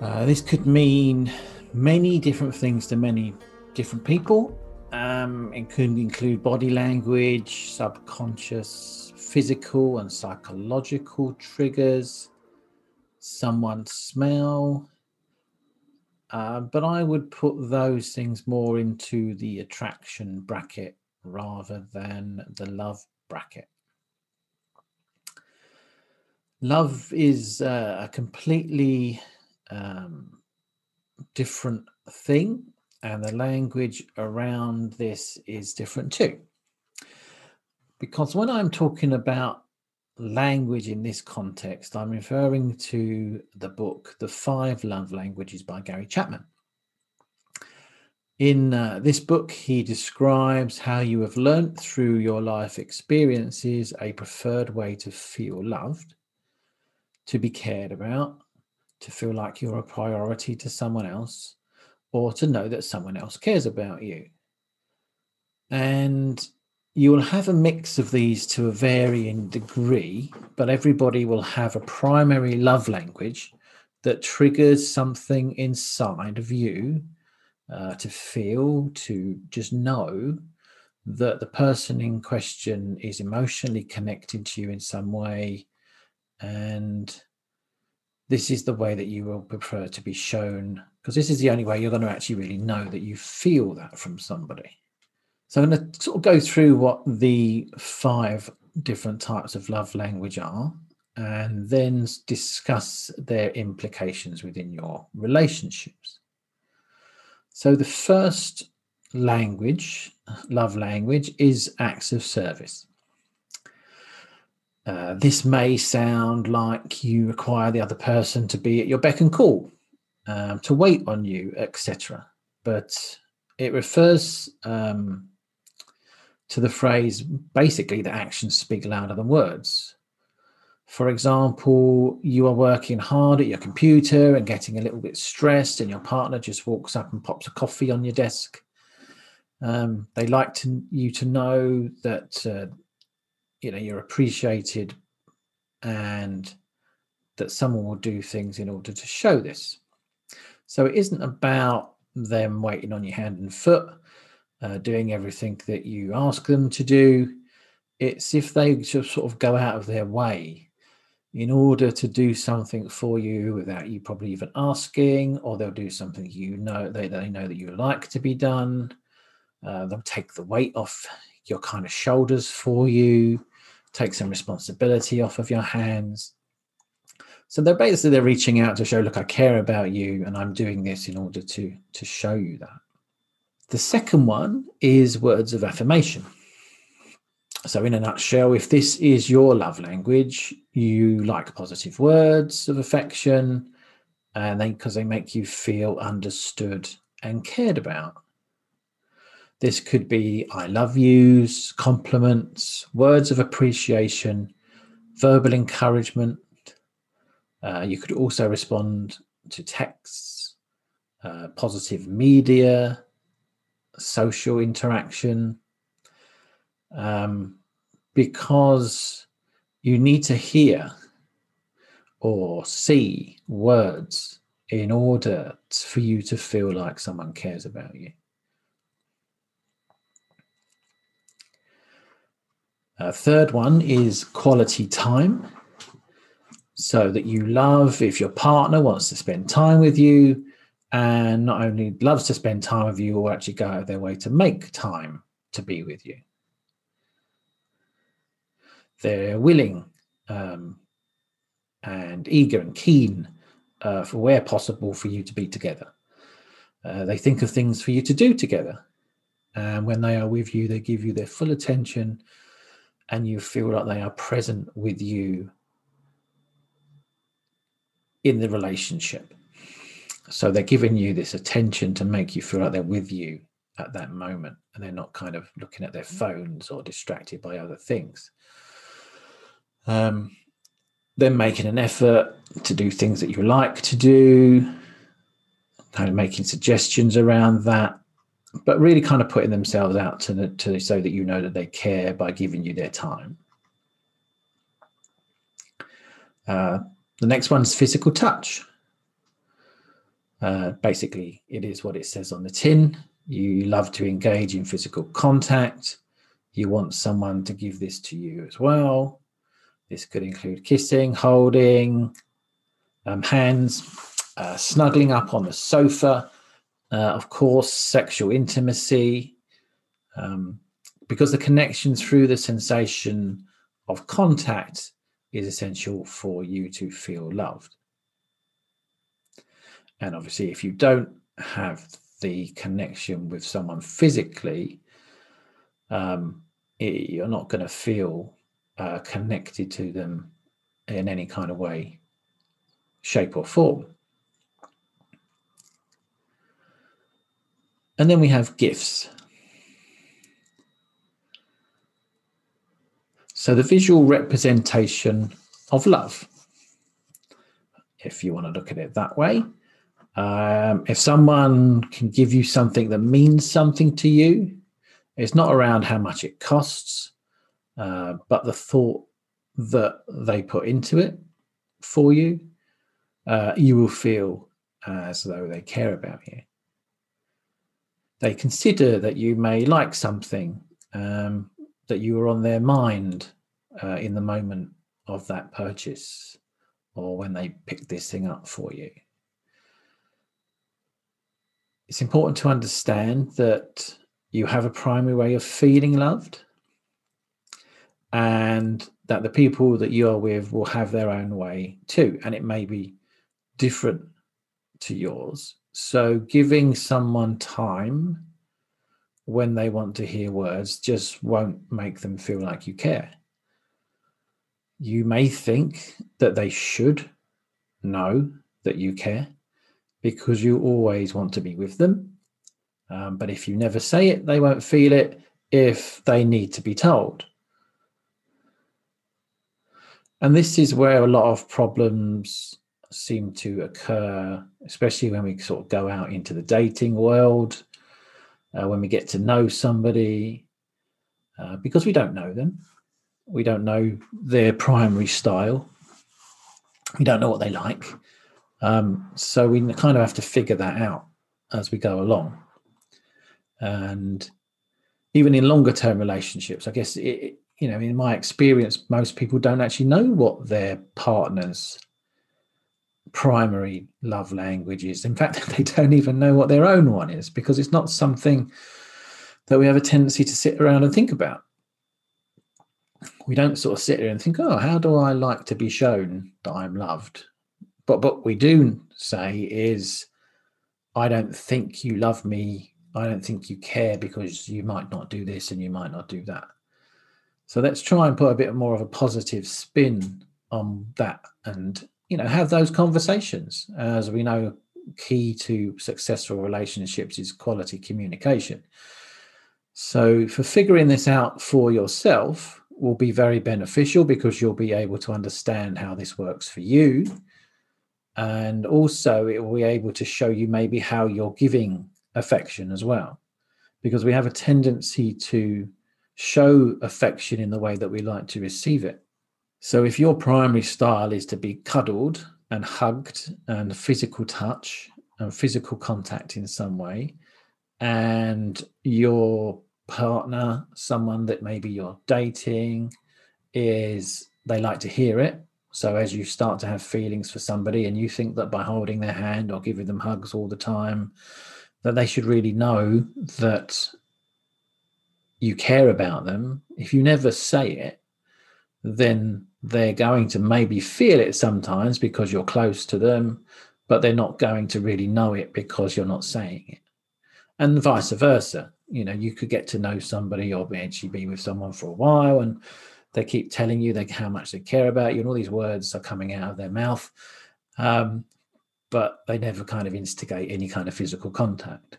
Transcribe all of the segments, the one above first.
Uh, this could mean many different things to many different people. Um, it could include body language, subconscious, physical, and psychological triggers, someone's smell. Uh, but I would put those things more into the attraction bracket rather than the love bracket. Love is uh, a completely um, different thing, and the language around this is different too. Because when I'm talking about language in this context, I'm referring to the book, The Five Love Languages by Gary Chapman. In uh, this book, he describes how you have learnt through your life experiences a preferred way to feel loved, to be cared about, to feel like you're a priority to someone else or to know that someone else cares about you. And you will have a mix of these to a varying degree, but everybody will have a primary love language that triggers something inside of you uh, to feel, to just know that the person in question is emotionally connected to you in some way and this is the way that you will prefer to be shown because this is the only way you're going to actually really know that you feel that from somebody. So i'm going to sort of go through what the five different types of love language are and then discuss their implications within your relationships. So the first language love language is acts of service uh, this may sound like you require the other person to be at your beck and call, um, to wait on you, etc. But it refers um, to the phrase basically that actions speak louder than words. For example, you are working hard at your computer and getting a little bit stressed, and your partner just walks up and pops a coffee on your desk. Um, they like to, you to know that uh, you know you're appreciated and that someone will do things in order to show this. So it isn't about them waiting on your hand and foot uh, doing everything that you ask them to do. It's if they just sort of go out of their way in order to do something for you without you probably even asking or they'll do something you know they, they know that you like to be done. Uh, they'll take the weight off your kind of shoulders for you take some responsibility off of your hands. So they're basically they're reaching out to show, look, I care about you, and I'm doing this in order to to show you that. The second one is words of affirmation. So, in a nutshell, if this is your love language, you like positive words of affection, and they because they make you feel understood and cared about. This could be I love yous, compliments, words of appreciation, verbal encouragement. Uh, you could also respond to texts, uh, positive media, social interaction, um, because you need to hear or see words in order for you to feel like someone cares about you. Uh, third one is quality time. So that you love if your partner wants to spend time with you and not only loves to spend time with you or actually go out of their way to make time to be with you. They're willing um, and eager and keen uh, for where possible for you to be together. Uh, they think of things for you to do together. And when they are with you, they give you their full attention and you feel like they are present with you in the relationship. So they're giving you this attention to make you feel like they're with you at that moment and they're not kind of looking at their phones or distracted by other things. Um, they're making an effort to do things that you like to do, kind of making suggestions around that, but really kind of putting themselves out to, the, to so that you know that they care by giving you their time. Uh, the next one's physical touch. Uh, basically, it is what it says on the tin. You love to engage in physical contact. You want someone to give this to you as well. This could include kissing, holding, um, hands, uh, snuggling up on the sofa, uh, of course, sexual intimacy, um, because the connection through the sensation of contact is essential for you to feel loved. And obviously, if you don't have the connection with someone physically, um, it, you're not going to feel uh, connected to them in any kind of way, shape, or form. And then we have gifts. So the visual representation of love, if you want to look at it that way. Um, if someone can give you something that means something to you, it's not around how much it costs, uh, but the thought that they put into it for you, uh, you will feel as though they care about you. They consider that you may like something, um, that you were on their mind uh, in the moment of that purchase or when they picked this thing up for you. It's important to understand that you have a primary way of feeling loved and that the people that you are with will have their own way too and it may be different to yours so giving someone time when they want to hear words just won't make them feel like you care you may think that they should know that you care because you always want to be with them. Um, but if you never say it, they won't feel it if they need to be told. And this is where a lot of problems seem to occur, especially when we sort of go out into the dating world, uh, when we get to know somebody, uh, because we don't know them. We don't know their primary style. We don't know what they like. Um, so we kind of have to figure that out as we go along. And even in longer term relationships, I guess, it, you know, in my experience, most people don't actually know what their partner's primary love language is. In fact, they don't even know what their own one is because it's not something that we have a tendency to sit around and think about. We don't sort of sit there and think, oh, how do I like to be shown that I'm loved? But what we do say is, I don't think you love me. I don't think you care because you might not do this and you might not do that. So let's try and put a bit more of a positive spin on that and, you know, have those conversations. As we know, key to successful relationships is quality communication. So for figuring this out for yourself will be very beneficial because you'll be able to understand how this works for you and also it will be able to show you maybe how you're giving affection as well because we have a tendency to show affection in the way that we like to receive it so if your primary style is to be cuddled and hugged and physical touch and physical contact in some way and your partner someone that maybe you're dating is they like to hear it so as you start to have feelings for somebody and you think that by holding their hand or giving them hugs all the time, that they should really know that you care about them. If you never say it, then they're going to maybe feel it sometimes because you're close to them, but they're not going to really know it because you're not saying it. And vice versa. You know, you could get to know somebody or actually be with someone for a while and they keep telling you they, how much they care about you, and all these words are coming out of their mouth. Um, but they never kind of instigate any kind of physical contact.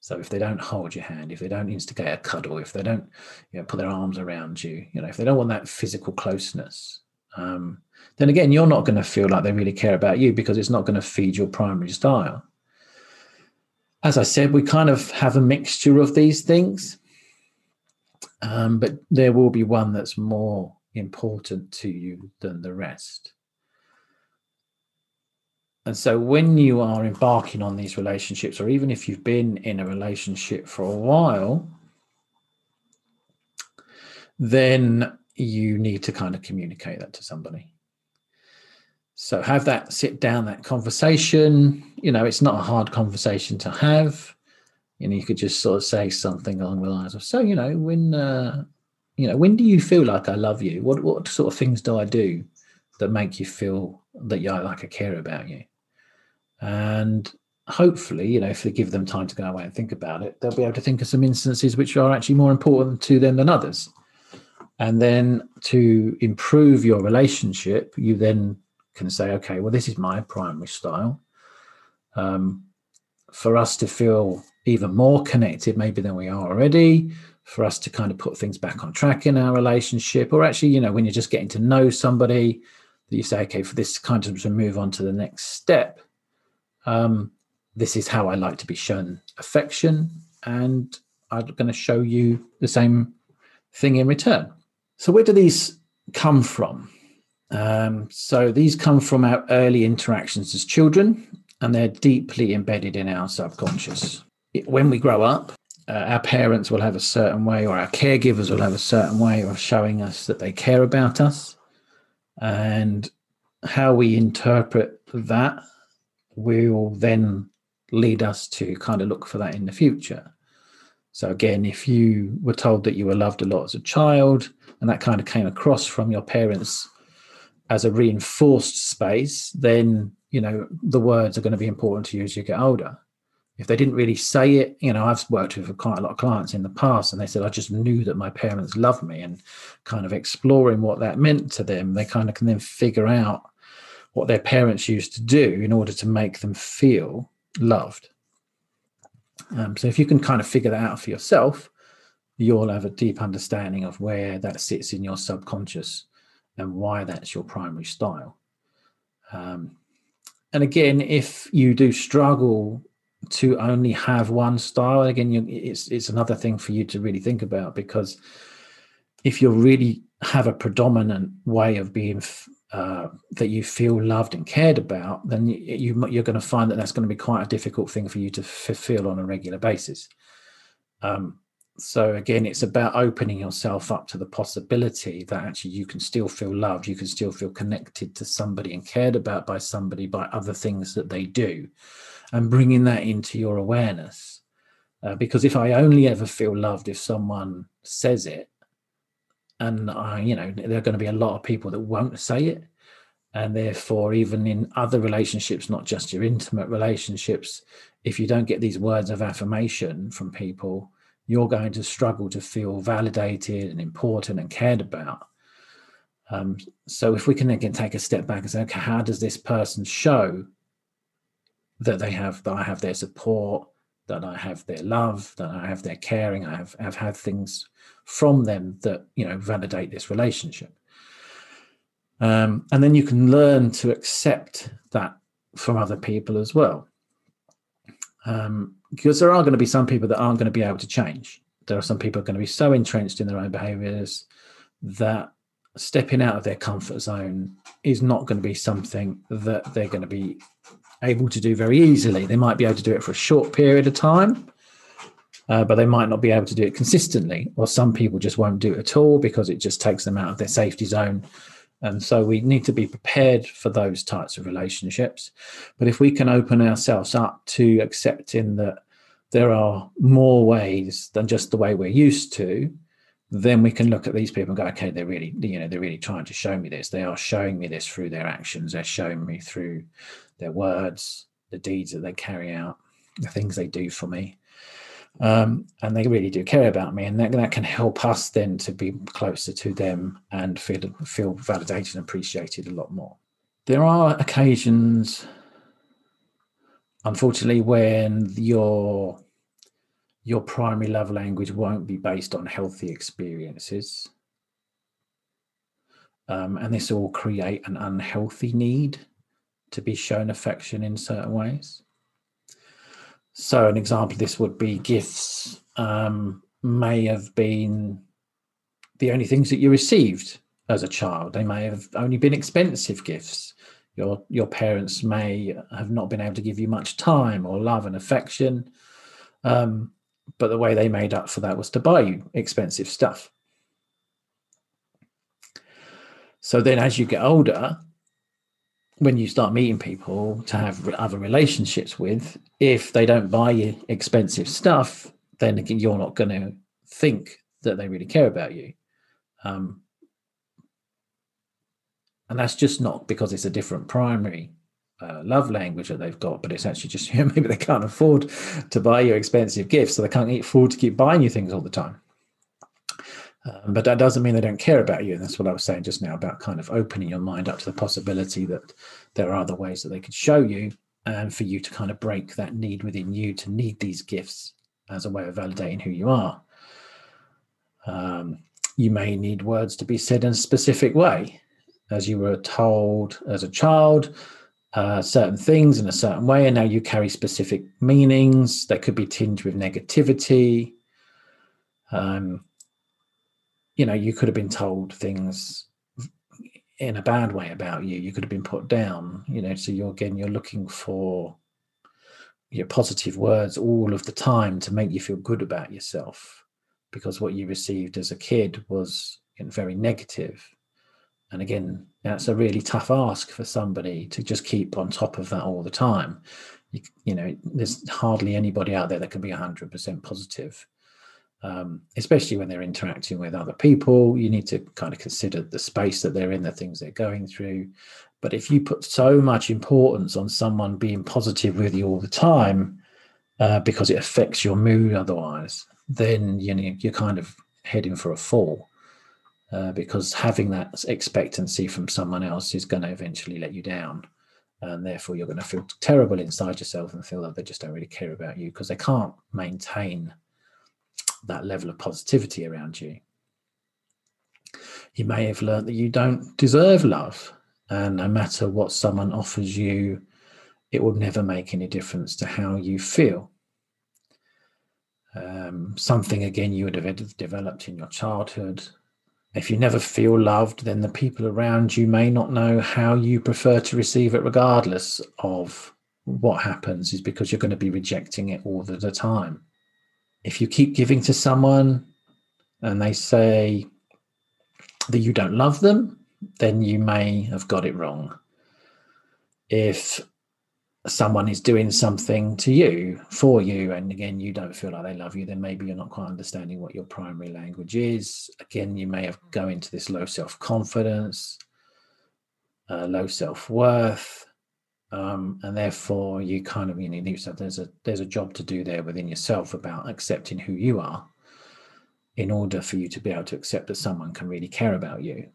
So if they don't hold your hand, if they don't instigate a cuddle, if they don't you know, put their arms around you, you know, if they don't want that physical closeness, um, then again, you're not going to feel like they really care about you because it's not going to feed your primary style. As I said, we kind of have a mixture of these things, um, but there will be one that's more important to you than the rest. And so when you are embarking on these relationships, or even if you've been in a relationship for a while, then you need to kind of communicate that to somebody. So have that sit down, that conversation. You know, it's not a hard conversation to have. You know, you could just sort of say something along the lines of, "So, you know, when, uh, you know, when do you feel like I love you? What what sort of things do I do that make you feel that you like I care about you?" And hopefully, you know, if they give them time to go away and think about it, they'll be able to think of some instances which are actually more important to them than others. And then to improve your relationship, you then can say, okay, well, this is my primary style. Um, for us to feel even more connected, maybe than we are already, for us to kind of put things back on track in our relationship, or actually, you know, when you're just getting to know somebody, that you say, okay, for this kind of to move on to the next step, um, this is how I like to be shown affection, and I'm going to show you the same thing in return. So, where do these come from? Um, so, these come from our early interactions as children, and they're deeply embedded in our subconscious. When we grow up, uh, our parents will have a certain way, or our caregivers will have a certain way of showing us that they care about us. And how we interpret that will then lead us to kind of look for that in the future. So, again, if you were told that you were loved a lot as a child and that kind of came across from your parents as a reinforced space, then, you know, the words are going to be important to you as you get older. If they didn't really say it, you know, I've worked with quite a lot of clients in the past and they said, I just knew that my parents loved me and kind of exploring what that meant to them, they kind of can then figure out what their parents used to do in order to make them feel loved. Um, so if you can kind of figure that out for yourself, you'll have a deep understanding of where that sits in your subconscious and why that's your primary style. Um, and again, if you do struggle to only have one style, again, you, it's it's another thing for you to really think about because if you really have a predominant way of being uh, that you feel loved and cared about, then you, you are going to find that that's going to be quite a difficult thing for you to fulfill on a regular basis. Um, so again, it's about opening yourself up to the possibility that actually you can still feel loved, you can still feel connected to somebody and cared about by somebody by other things that they do, and bringing that into your awareness. Uh, because if I only ever feel loved if someone says it, and I, you know, there are going to be a lot of people that won't say it, and therefore, even in other relationships, not just your intimate relationships, if you don't get these words of affirmation from people, you're going to struggle to feel validated and important and cared about. Um, so, if we can again take a step back and say, okay, how does this person show that they have that I have their support, that I have their love, that I have their caring, I have have had things from them that you know validate this relationship. Um, and then you can learn to accept that from other people as well. Um, because there are going to be some people that aren't going to be able to change. There are some people are going to be so entrenched in their own behaviors that stepping out of their comfort zone is not going to be something that they're going to be able to do very easily they might be able to do it for a short period of time uh, but they might not be able to do it consistently. Or some people just won't do it at all because it just takes them out of their safety zone. And so we need to be prepared for those types of relationships. But if we can open ourselves up to accepting that there are more ways than just the way we're used to, then we can look at these people and go, okay, they're really, you know, they're really trying to show me this. They are showing me this through their actions. They're showing me through their words, the deeds that they carry out, the things they do for me. Um, and they really do care about me, and that, that can help us then to be closer to them and feel feel validated and appreciated a lot more. There are occasions unfortunately, when your your primary love language won't be based on healthy experiences, um, and this will create an unhealthy need to be shown affection in certain ways. So, an example of this would be gifts um, may have been the only things that you received as a child. They may have only been expensive gifts. Your your parents may have not been able to give you much time or love and affection, um, but the way they made up for that was to buy you expensive stuff. So then, as you get older, when you start meeting people to have other relationships with, if they don't buy you expensive stuff, then you're not going to think that they really care about you. Um, and that's just not because it's a different primary uh, love language that they've got, but it's actually just you know, maybe they can't afford to buy you expensive gifts, so they can't afford to keep buying you things all the time. Um, but that doesn't mean they don't care about you. And that's what I was saying just now about kind of opening your mind up to the possibility that there are other ways that they could show you and for you to kind of break that need within you to need these gifts as a way of validating who you are. Um, you may need words to be said in a specific way, as you were told as a child. Uh, certain things in a certain way, and now you carry specific meanings that could be tinged with negativity. Um, you know, you could have been told things in a bad way about you. You could have been put down. You know, so you're again, you're looking for your positive words all of the time to make you feel good about yourself because what you received as a kid was very negative and again that's a really tough ask for somebody to just keep on top of that all the time you, you know there's hardly anybody out there that can be 100% positive um, especially when they're interacting with other people you need to kind of consider the space that they're in the things they're going through. But if you put so much importance on someone being positive with you all the time uh, because it affects your mood otherwise then you know you're kind of heading for a fall uh, because having that expectancy from someone else is going to eventually let you down. And therefore you're going to feel terrible inside yourself and feel that they just don't really care about you because they can't maintain that level of positivity around you you may have learned that you don't deserve love and no matter what someone offers you it will never make any difference to how you feel um, something again you would have developed in your childhood. If you never feel loved, then the people around you may not know how you prefer to receive it, regardless of what happens, is because you're going to be rejecting it all the time. If you keep giving to someone and they say that you don't love them, then you may have got it wrong. If someone is doing something to you for you and again you don't feel like they love you then maybe you're not quite understanding what your primary language is again you may have go into this low self-confidence uh, low self-worth um, and therefore you kind of you know there's a there's a job to do there within yourself about accepting who you are in order for you to be able to accept that someone can really care about you.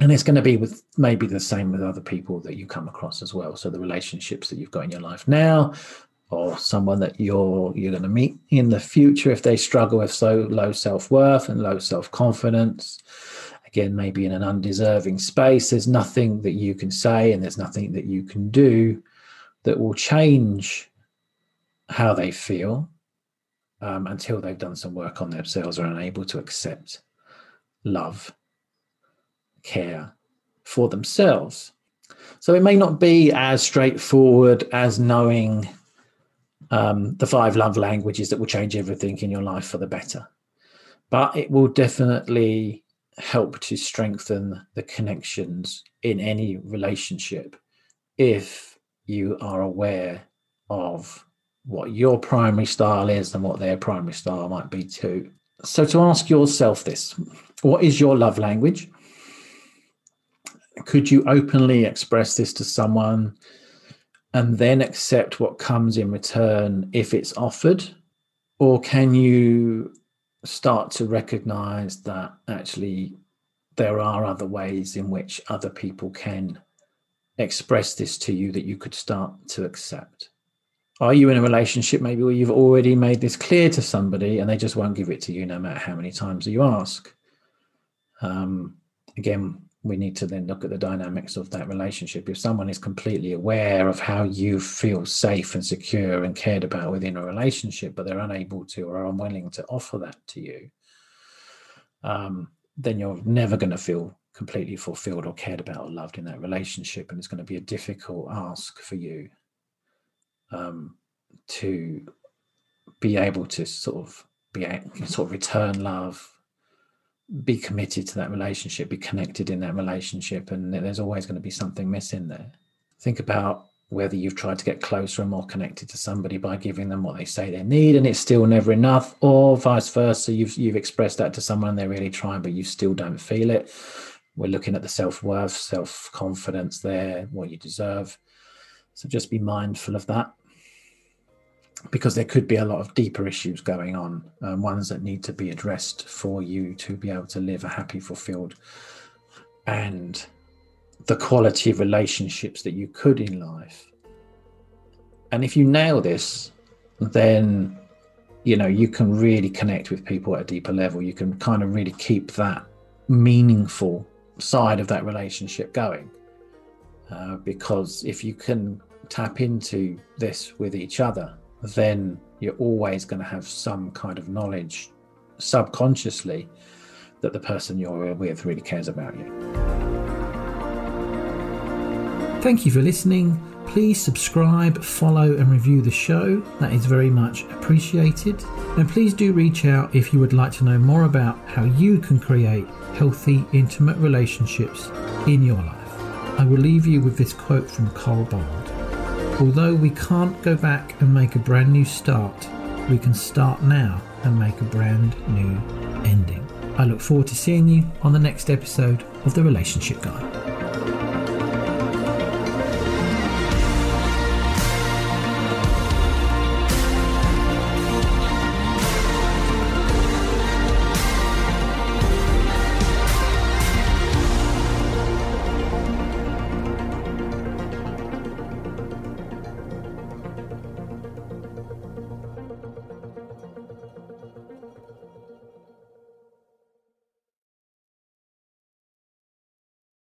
And it's going to be with maybe the same with other people that you come across as well. So the relationships that you've got in your life now or someone that you're you're going to meet in the future if they struggle with so low self-worth and low self-confidence again maybe in an undeserving space there's nothing that you can say and there's nothing that you can do that will change how they feel um, until they've done some work on themselves or are unable to accept love care for themselves. So it may not be as straightforward as knowing um, the five love languages that will change everything in your life for the better, but it will definitely help to strengthen the connections in any relationship if you are aware of what your primary style is and what their primary style might be too. So, to ask yourself this what is your love language? could you openly express this to someone and then accept what comes in return if it's offered? Or can you start to recognize that actually there are other ways in which other people can express this to you that you could start to accept? Are you in a relationship maybe where you've already made this clear to somebody and they just won't give it to you no matter how many times you ask? Um, again, we need to then look at the dynamics of that relationship. If someone is completely aware of how you feel safe and secure and cared about within a relationship, but they're unable to or unwilling to offer that to you, um, then you're never going to feel completely fulfilled or cared about or loved in that relationship. And it's going to be a difficult ask for you um, to be able to sort of be sort of return love be committed to that relationship, be connected in that relationship, and there's always going to be something missing there. Think about whether you've tried to get closer and more connected to somebody by giving them what they say they need, and it's still never enough, or vice versa. You've you've expressed that to someone they're really trying, but you still don't feel it. We're looking at the self worth, self confidence there, what you deserve. So just be mindful of that because there could be a lot of deeper issues going on, um, ones that need to be addressed for you to be able to live a happy, fulfilled, and the quality of relationships that you could in life. And if you nail this, then you know you can really connect with people at a deeper level. You can kind of really keep that meaningful side of that relationship going. Uh, because if you can tap into this with each other then you're always going to have some kind of knowledge subconsciously that the person you're with really cares about you. Thank you for listening. Please subscribe, follow, and review the show. That is very much appreciated. And please do reach out if you would like to know more about how you can create healthy, intimate relationships in your life. I will leave you with this quote from Carl Bond. Although we can't go back and make a brand new start, we can start now and make a brand new ending. I look forward to seeing you on the next episode of The Relationship Guy.